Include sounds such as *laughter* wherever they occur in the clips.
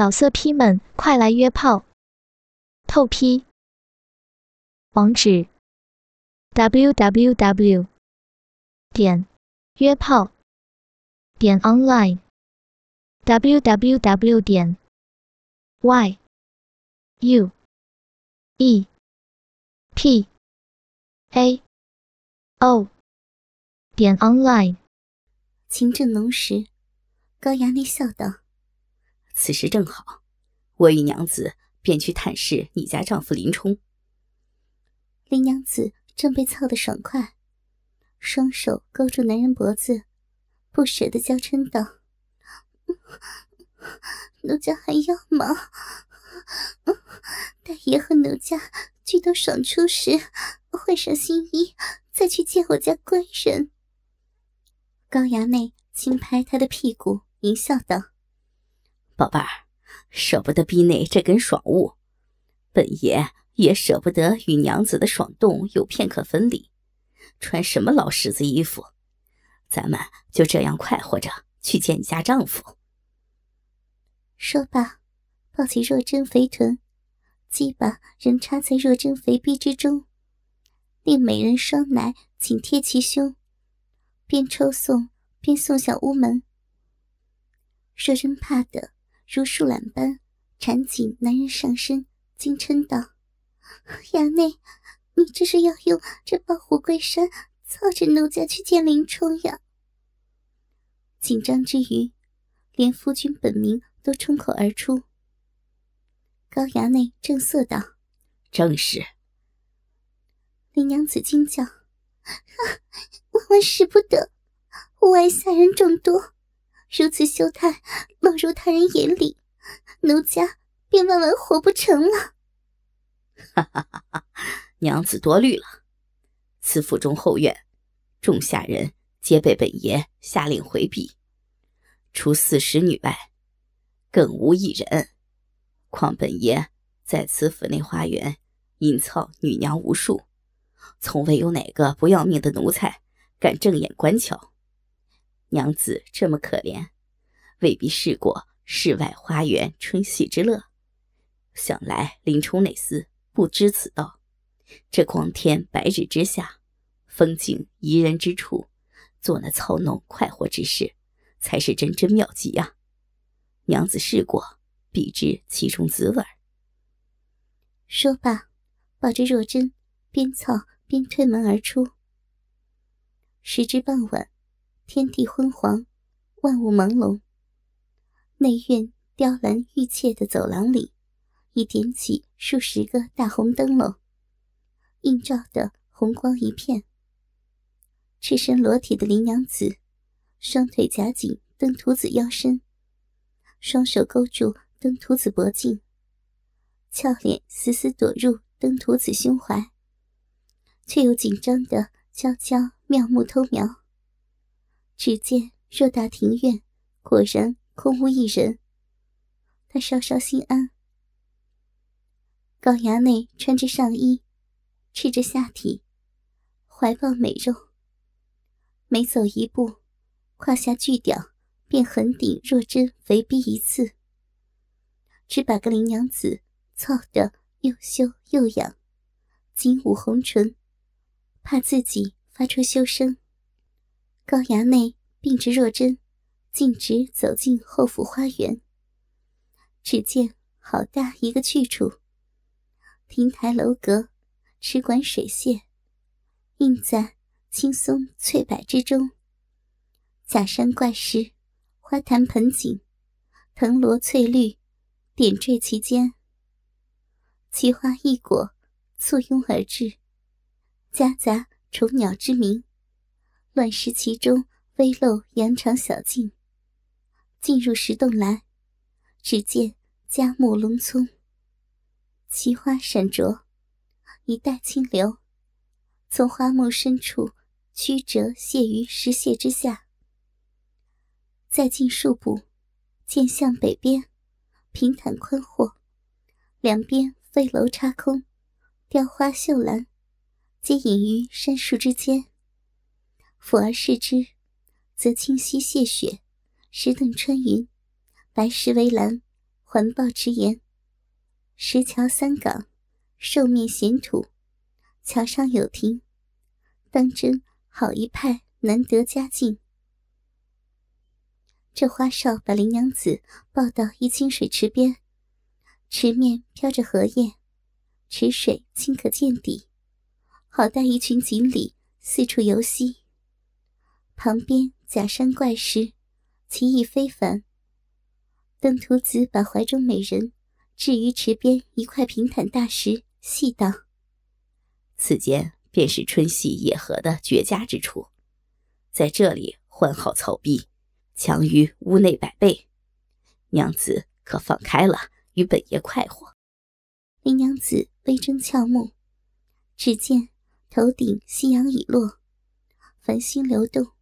老色批们，快来约炮！透批。网址：w w w 点约炮点 online w w w 点 y u e p a o 点 online。情正浓时，高衙内笑道。此时正好，我与娘子便去探视你家丈夫林冲。林娘子正被操得爽快，双手勾住男人脖子，不舍得娇嗔道：“奴家还要吗？大爷和奴家俱都爽出时，换上新衣，再去见我家官人。”高衙内轻拍他的屁股，淫笑道。宝贝儿，舍不得逼内这根爽物，本爷也舍不得与娘子的爽动有片刻分离。穿什么老式子衣服？咱们就这样快活着去见你家丈夫。说罢，抱起若真肥臀，鸡巴仍插在若真肥逼之中，令美人双奶紧贴其胸，边抽送边送向屋门。若真怕的。如树懒般缠紧男人上身，惊嗔道：“衙内，你这是要用这抱虎归山，操着奴家去见林冲呀？”紧张之余，连夫君本名都冲口而出。高衙内正色道：“正是。”林娘子惊叫：“啊，万万使不得！屋外下人众多。”如此羞态落入他人眼里，奴家便万万活不成了。哈哈哈哈娘子多虑了，此府中后院，众下人皆被本爷下令回避，除四十女外，更无一人。况本爷在此府内花园隐藏女娘无数，从未有哪个不要命的奴才敢正眼观瞧。娘子这么可怜，未必试过世外花园春喜之乐。想来林冲那厮不知此道。这光天白日之下，风景宜人之处，做那操弄快活之事，才是真真妙极呀！娘子试过，必知其中滋味。说罢，抱着若真，边操边推门而出。时至傍晚。天地昏黄，万物朦胧。内院雕栏玉砌的走廊里，已点起数十个大红灯笼，映照的红光一片。赤身裸体的林娘子，双腿夹紧登徒子腰身，双手勾住登徒子脖颈，俏脸死死躲入登徒子胸怀，却又紧张的悄悄妙目偷瞄。只见偌大庭院，果然空无一人。他稍稍心安。高衙内穿着上衣，赤着下体，怀抱美肉。每走一步，胯下巨屌便横顶若真肥逼一次，只把个林娘子操得又羞又痒，紧捂红唇，怕自己发出羞声。高衙内并着若真，径直走进后府花园。只见好大一个去处，亭台楼阁，池馆水榭，映在青松翠柏之中。假山怪石，花坛盆景，藤萝翠绿，点缀其间。奇花异果簇拥而至，夹杂虫鸟之鸣。乱石其中，微露羊肠小径。进入石洞来，只见佳木隆葱，奇花闪着，一带清流，从花木深处曲折泻于石屑之下。再进数步，见向北边，平坦宽阔，两边飞楼插空，雕花绣栏，皆隐于山树之间。俯而视之，则清溪泻雪，石等穿云，白石为栏，环抱之岩：石桥三港，寿面闲土，桥上有亭，当真好一派难得佳境。这花少把林娘子抱到一清水池边，池面飘着荷叶，池水清可见底，好带一群锦鲤四处游戏。旁边假山怪石，奇异非凡。登徒子把怀中美人置于池边一块平坦大石，细道：“此间便是春戏野合的绝佳之处，在这里换好草壁。”强于屋内百倍，娘子可放开了，与本爷快活。林娘子微睁俏目，只见头顶夕阳已落，繁星流动，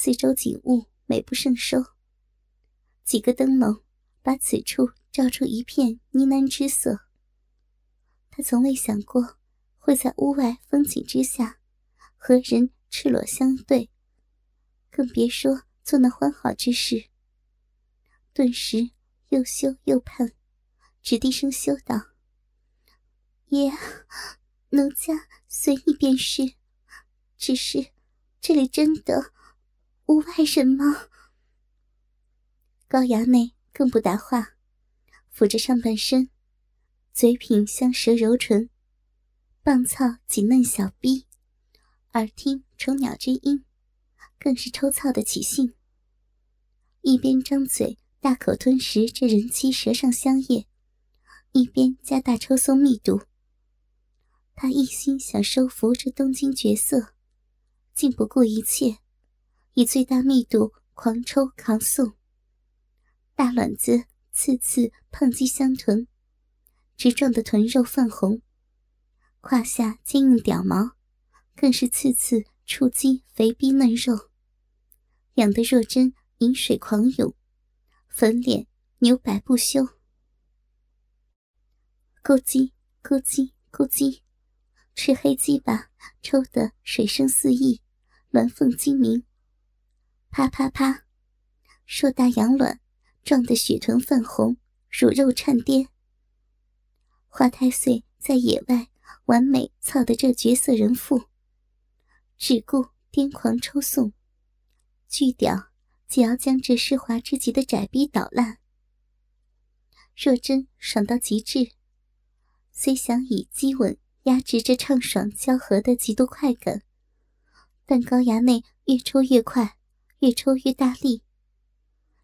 四周景物美不胜收。几个灯笼把此处照出一片呢喃之色。他从未想过会在屋外风景之下和人赤裸相对，更别说。做那欢好之事，顿时又羞又盼，只低声羞道：“爷，奴家随你便是，只是这里真的无外人吗？”高衙内更不答话，抚着上半身，嘴品香舌柔唇，棒操紧嫩小臂，耳听虫鸟之音，更是抽操的起兴。一边张嘴大口吞食这人妻舌上香液，一边加大抽松密度。他一心想收服这东京绝色，竟不顾一切，以最大密度狂抽狂送。大卵子次次碰击香臀，直撞得臀肉泛红；胯下坚硬屌毛，更是次次触击肥逼嫩肉，养得若真。饮水狂涌，粉脸扭摆不休，咕叽咕叽咕叽，赤黑鸡巴抽得水声四溢，鸾凤精鸣。啪啪啪，硕大羊卵撞得血臀泛红，乳肉颤颠。花太岁在野外完美操的这绝色人妇，只顾癫狂抽送，巨屌。就要将这湿滑之极的窄逼捣烂。若真爽到极致，虽想以激吻压制这畅爽交合的极度快感，但高衙内越抽越快，越抽越大力。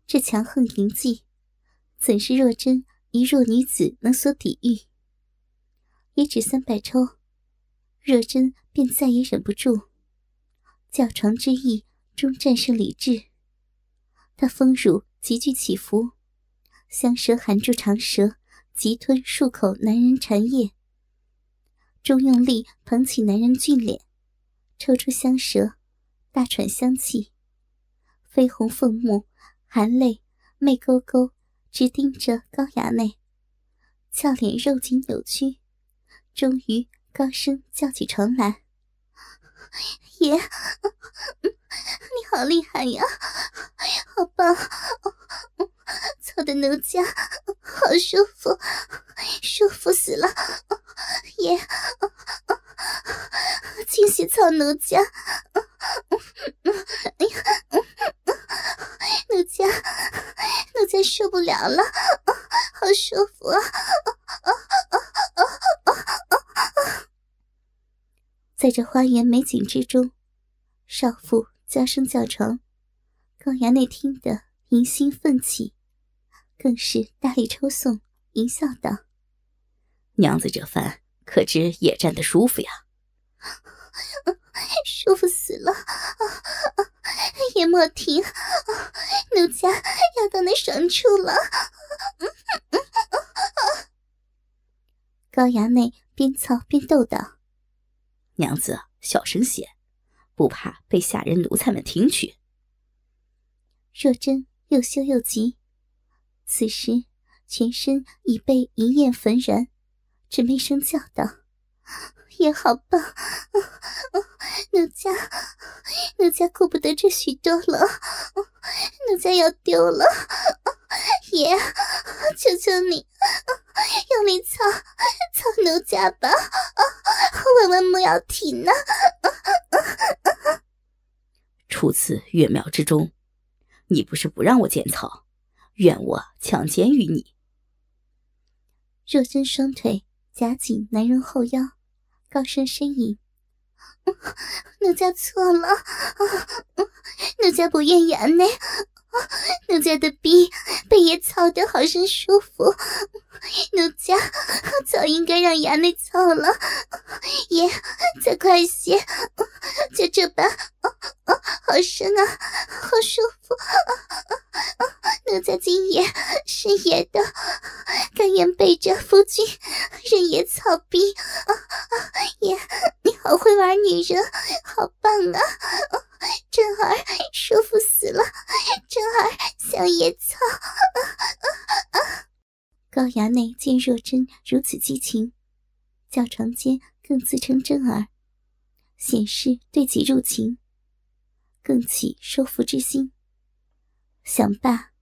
这强横淫技，怎是若真一弱女子能所抵御？也只三百抽，若真便再也忍不住，叫床之意终战胜理智。他丰乳急剧起伏，香舌含住长舌，急吞数口男人馋液，终用力捧起男人俊脸，抽出香舌，大喘香气，绯红凤目，含泪媚勾勾，直盯着高衙内，俏脸肉紧扭曲，终于高声叫起床来：“爷，你好厉害呀！”好棒，操的奴家好舒服，舒服死了！爷，清洗操奴家，哎呀，奴家奴家受不了了，好舒服啊！在这花园美景之中，少妇娇声叫床。高衙内听得淫心奋起，更是大力抽送，淫笑道：“娘子这番可知也站得舒服呀？舒服死了！也莫停，奴家要到那爽处了。”高衙内边操边逗道：“娘子小声些，不怕被下人奴才们听去。”若真又羞又急，此时全身已被一焰焚燃，只没声叫道：“也好棒，奴家，奴家顾不得这许多了，奴家要丢了，爷，求求你，用力操操奴家吧，万万莫要停呐！初次月庙之中，你不是不让我剪草，怨我强奸于你。若真双腿夹紧男人后腰。高声呻吟：“奴家错了，奴家不愿演呢。奴家的逼被爷操得好生舒服，奴家早应该让衙内操了。爷，再快些，就这般，好深啊，好舒服。奴家今夜是爷的，甘愿背着夫君任爷操逼。爷，你好会玩女人，好棒啊！真儿舒服死了，真儿想野操。高衙内见若真如此激情，叫床间更自称真儿，显示对己入情，更起收服之心。想罢，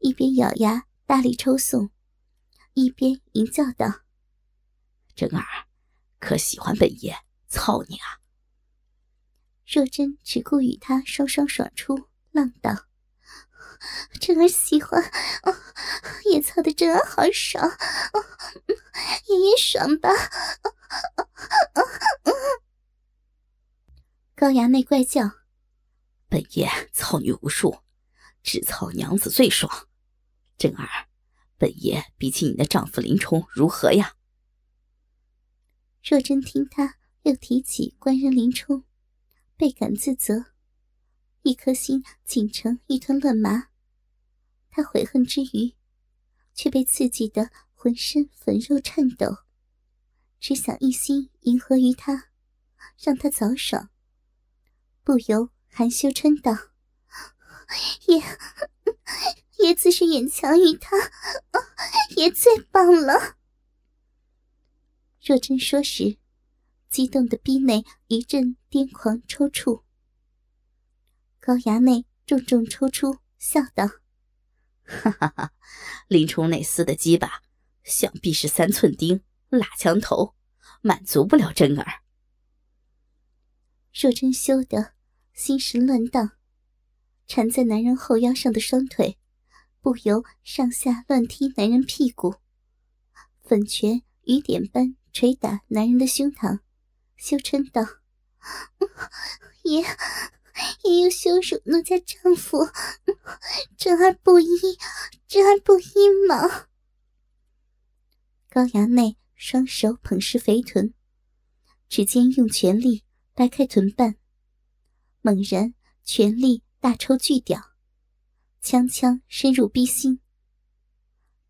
一边咬牙大力抽送，一边吟叫道：“真儿，可喜欢本爷操你啊？”若真只顾与他双双爽出，浪荡：“真儿喜欢，也操的真儿好爽，爷爷爽吧！”高衙内怪叫：“本爷操女无数，只操娘子最爽。真儿，本爷比起你的丈夫林冲如何呀？”若真听他又提起官人林冲。倍感自责，一颗心紧成一团乱麻。他悔恨之余，却被刺激得浑身粉肉颤抖，只想一心迎合于他，让他早爽。不由含羞嗔道：“爷，爷自是远强于他，爷最棒了。”若真说时。激动的逼内一阵癫狂抽搐，高衙内重重抽出，笑道：*laughs* “哈哈哈，林冲那厮的鸡巴，想必是三寸钉、蜡枪头，满足不了真儿。”若真羞得心神乱荡，缠在男人后腰上的双腿不由上下乱踢男人屁股，粉拳雨点般捶打男人的胸膛。羞嗔道：“ *laughs* 爷，爷又羞辱奴家丈夫，真儿不依，真儿不依嘛。”高衙内双手捧实肥臀，指尖用全力掰开臀瓣，猛然全力大抽巨屌，枪枪深入逼心，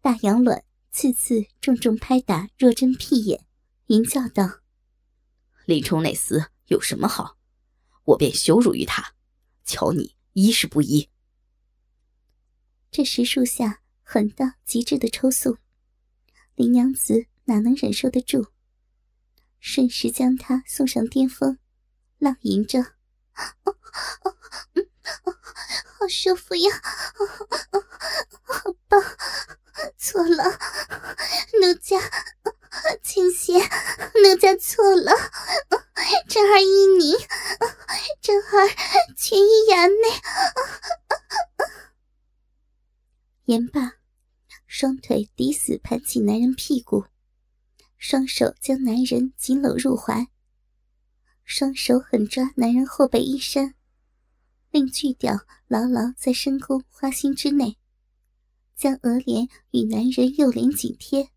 大阳卵次次重重拍打若真屁眼，淫叫道。林冲那厮有什么好，我便羞辱于他，瞧你一是不依。这时树下狠到极致的抽送，林娘子哪能忍受得住？瞬时将他送上巅峰，浪吟着：“好舒服呀，棒！错了，奴家。”青仙，奴家错了，真儿依你，真儿全依衙内。言罢，双腿抵死盘起男人屁股，双手将男人紧搂入怀，双手狠抓男人后背衣衫，令巨屌牢牢在深宫花心之内，将额脸与男人右脸紧贴。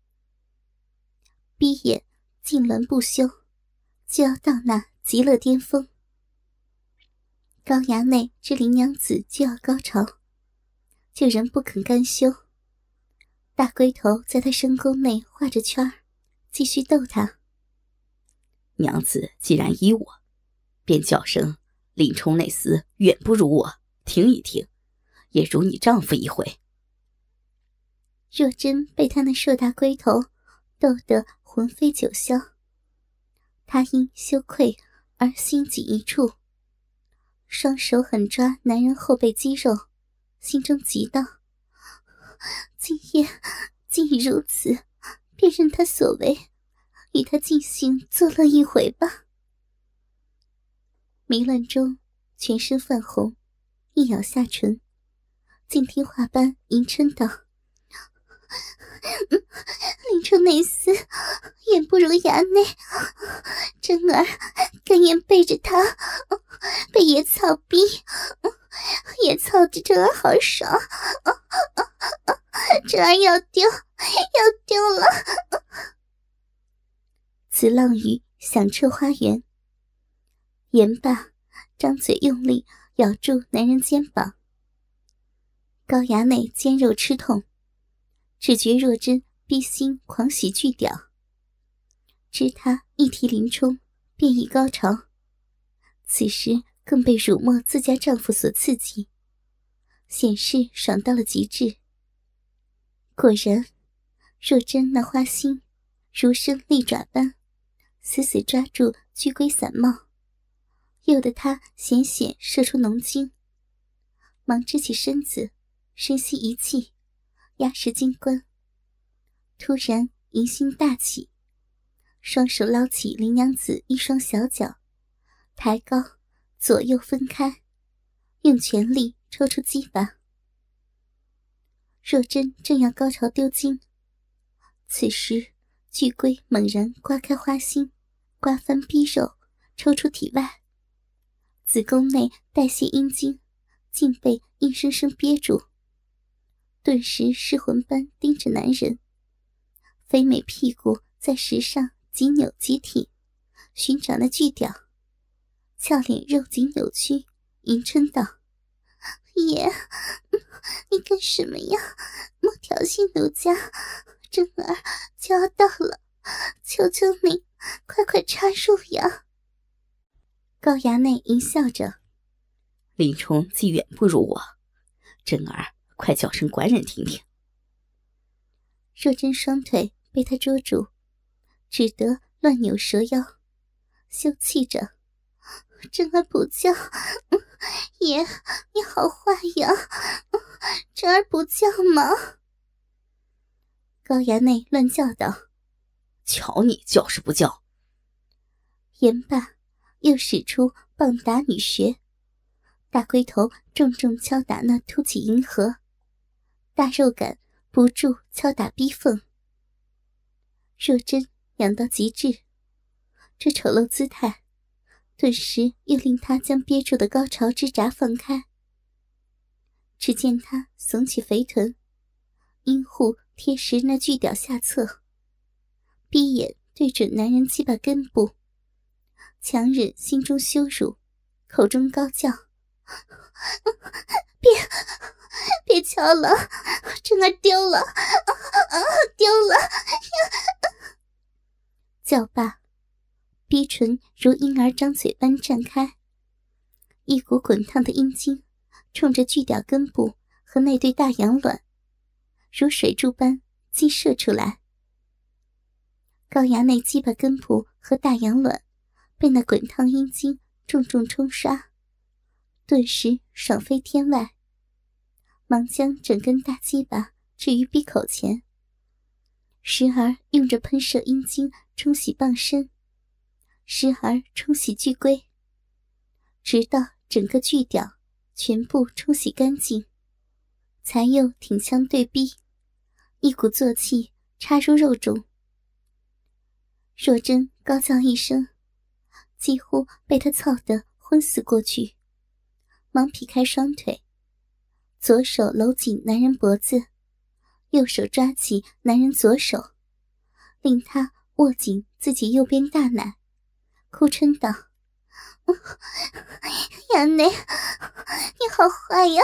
闭眼，痉挛不休，就要到那极乐巅峰。高衙内知林娘子就要高潮，就仍不肯甘休。大龟头在他深宫内画着圈儿，继续逗他。娘子既然依我，便叫声林冲那厮远不如我，听一听，也如你丈夫一回。若真被他那硕大龟头逗得。魂飞九霄，她因羞愧而心紧一处，双手狠抓男人后背肌肉，心中急道：“今夜既如此，便任他所为，与他尽兴作乐一回吧。”迷乱中，全身泛红，一咬下唇，竟听话般吟嗔道。林冲内厮远不如衙内，真儿甘愿背着他被野草逼，野草着真儿好爽，真儿要丢要丢了。此浪语响彻花园，言罢，张嘴用力咬住男人肩膀，高衙内肩肉吃痛。只觉若真逼心狂喜巨屌，知他一提林冲便已高潮，此时更被辱没自家丈夫所刺激，显示爽到了极致。果然，若真那花心如生利爪般，死死抓住巨龟伞帽，诱得他险险射出浓精，忙支起身子，深吸一气。压实金冠，突然迎心大起，双手捞起林娘子一双小脚，抬高，左右分开，用全力抽出鸡巴。若真正要高潮丢精，此时巨龟猛然刮开花心，刮翻逼肉，抽出体外，子宫内代谢阴茎，竟被硬生生憋住。顿时失魂般盯着男人，肥美屁股在石上极扭极挺，寻找那巨屌，俏脸肉紧扭曲，迎春道：“爷，你干什么呀？莫挑衅奴家，真儿就要到了，求求你，快快插入呀！”高衙内淫笑着：“林冲既远不如我，真儿。”快叫声官人听听！若真双腿被他捉住，只得乱扭蛇腰，羞气着：“真儿不叫，爷你好坏呀！真儿不叫吗？”高衙内乱叫道：“瞧你叫是不叫！”言罢，又使出棒打女穴，大龟头重重敲打那凸起银河。大肉感不住敲打逼缝，若真痒到极致，这丑陋姿态，顿时又令他将憋住的高潮之闸放开。只见他耸起肥臀，阴户贴实那巨屌下侧，闭眼对准男人鸡巴根部，强忍心中羞辱，口中高叫：“别！”别敲了，真儿丢了，啊丢了！叫罢，逼唇如婴儿张嘴般绽开，一股滚烫的阴茎冲着巨屌根部和那对大羊卵，如水柱般激射出来。高衙内鸡巴根部和大羊卵被那滚烫阴茎重重冲刷，顿时爽飞天外。忙将整根大鸡巴置于闭口前，时而用着喷射阴茎冲洗傍身，时而冲洗巨龟，直到整个巨屌全部冲洗干净，才又挺枪对逼，一鼓作气插入肉中。若真高叫一声，几乎被他操得昏死过去，忙劈开双腿。左手搂紧男人脖子，右手抓起男人左手，令他握紧自己右边大奶，哭嗔道：“衙内，你好坏呀，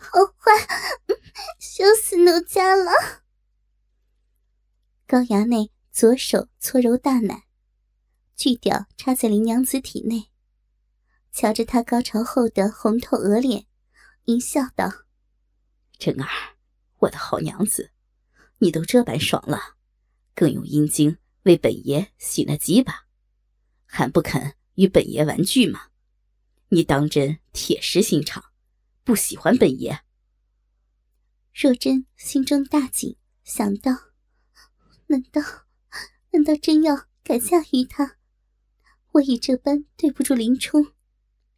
好坏，羞死奴家了！”高衙内左手搓揉大奶，巨屌插在林娘子体内，瞧着她高潮后的红透额脸。淫笑道：“真儿，我的好娘子，你都这般爽了，更用阴茎为本爷洗那鸡巴。”还不肯与本爷玩具吗？你当真铁石心肠，不喜欢本爷？若真心中大惊，想到：难道难道真要改嫁于他？我已这般对不住林冲，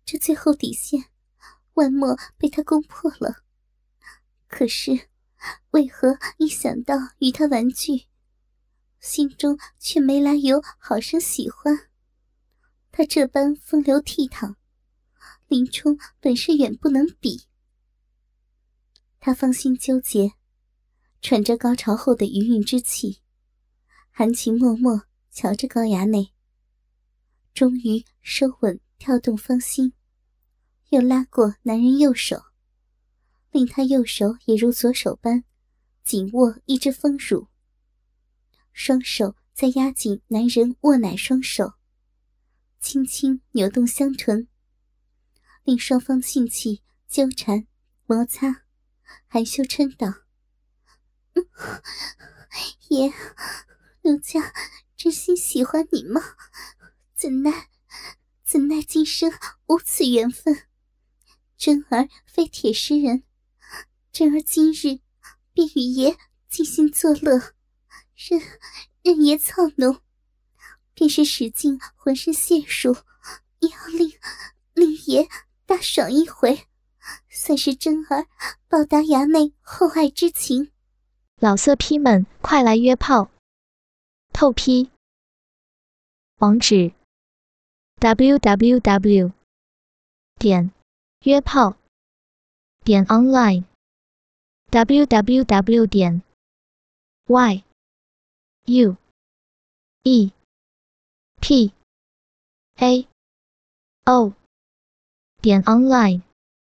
这最后底线，万莫被他攻破了。可是，为何一想到与他玩具，心中却没来由好生喜欢？他这般风流倜傥。林冲本是远不能比，他芳心纠结，喘着高潮后的余韵之气，含情脉脉瞧着高衙内，终于收稳跳动芳心，又拉过男人右手，令他右手也如左手般紧握一只丰乳，双手再压紧男人握奶双手，轻轻扭动香唇。令双方性气纠缠摩擦，含羞嗔道：“爷，奴家真心喜欢你吗？怎奈怎奈今生无此缘分。真儿非铁石人，真儿今日便与爷尽心作乐，任任爷操弄，便是使尽浑身解数，也要令令爷。”大爽一回，算是真儿报答衙内厚爱之情。老色批们，快来约炮！透批。网址：w w w. 点约炮点 online w w w. 点 y u e p a o。点 online。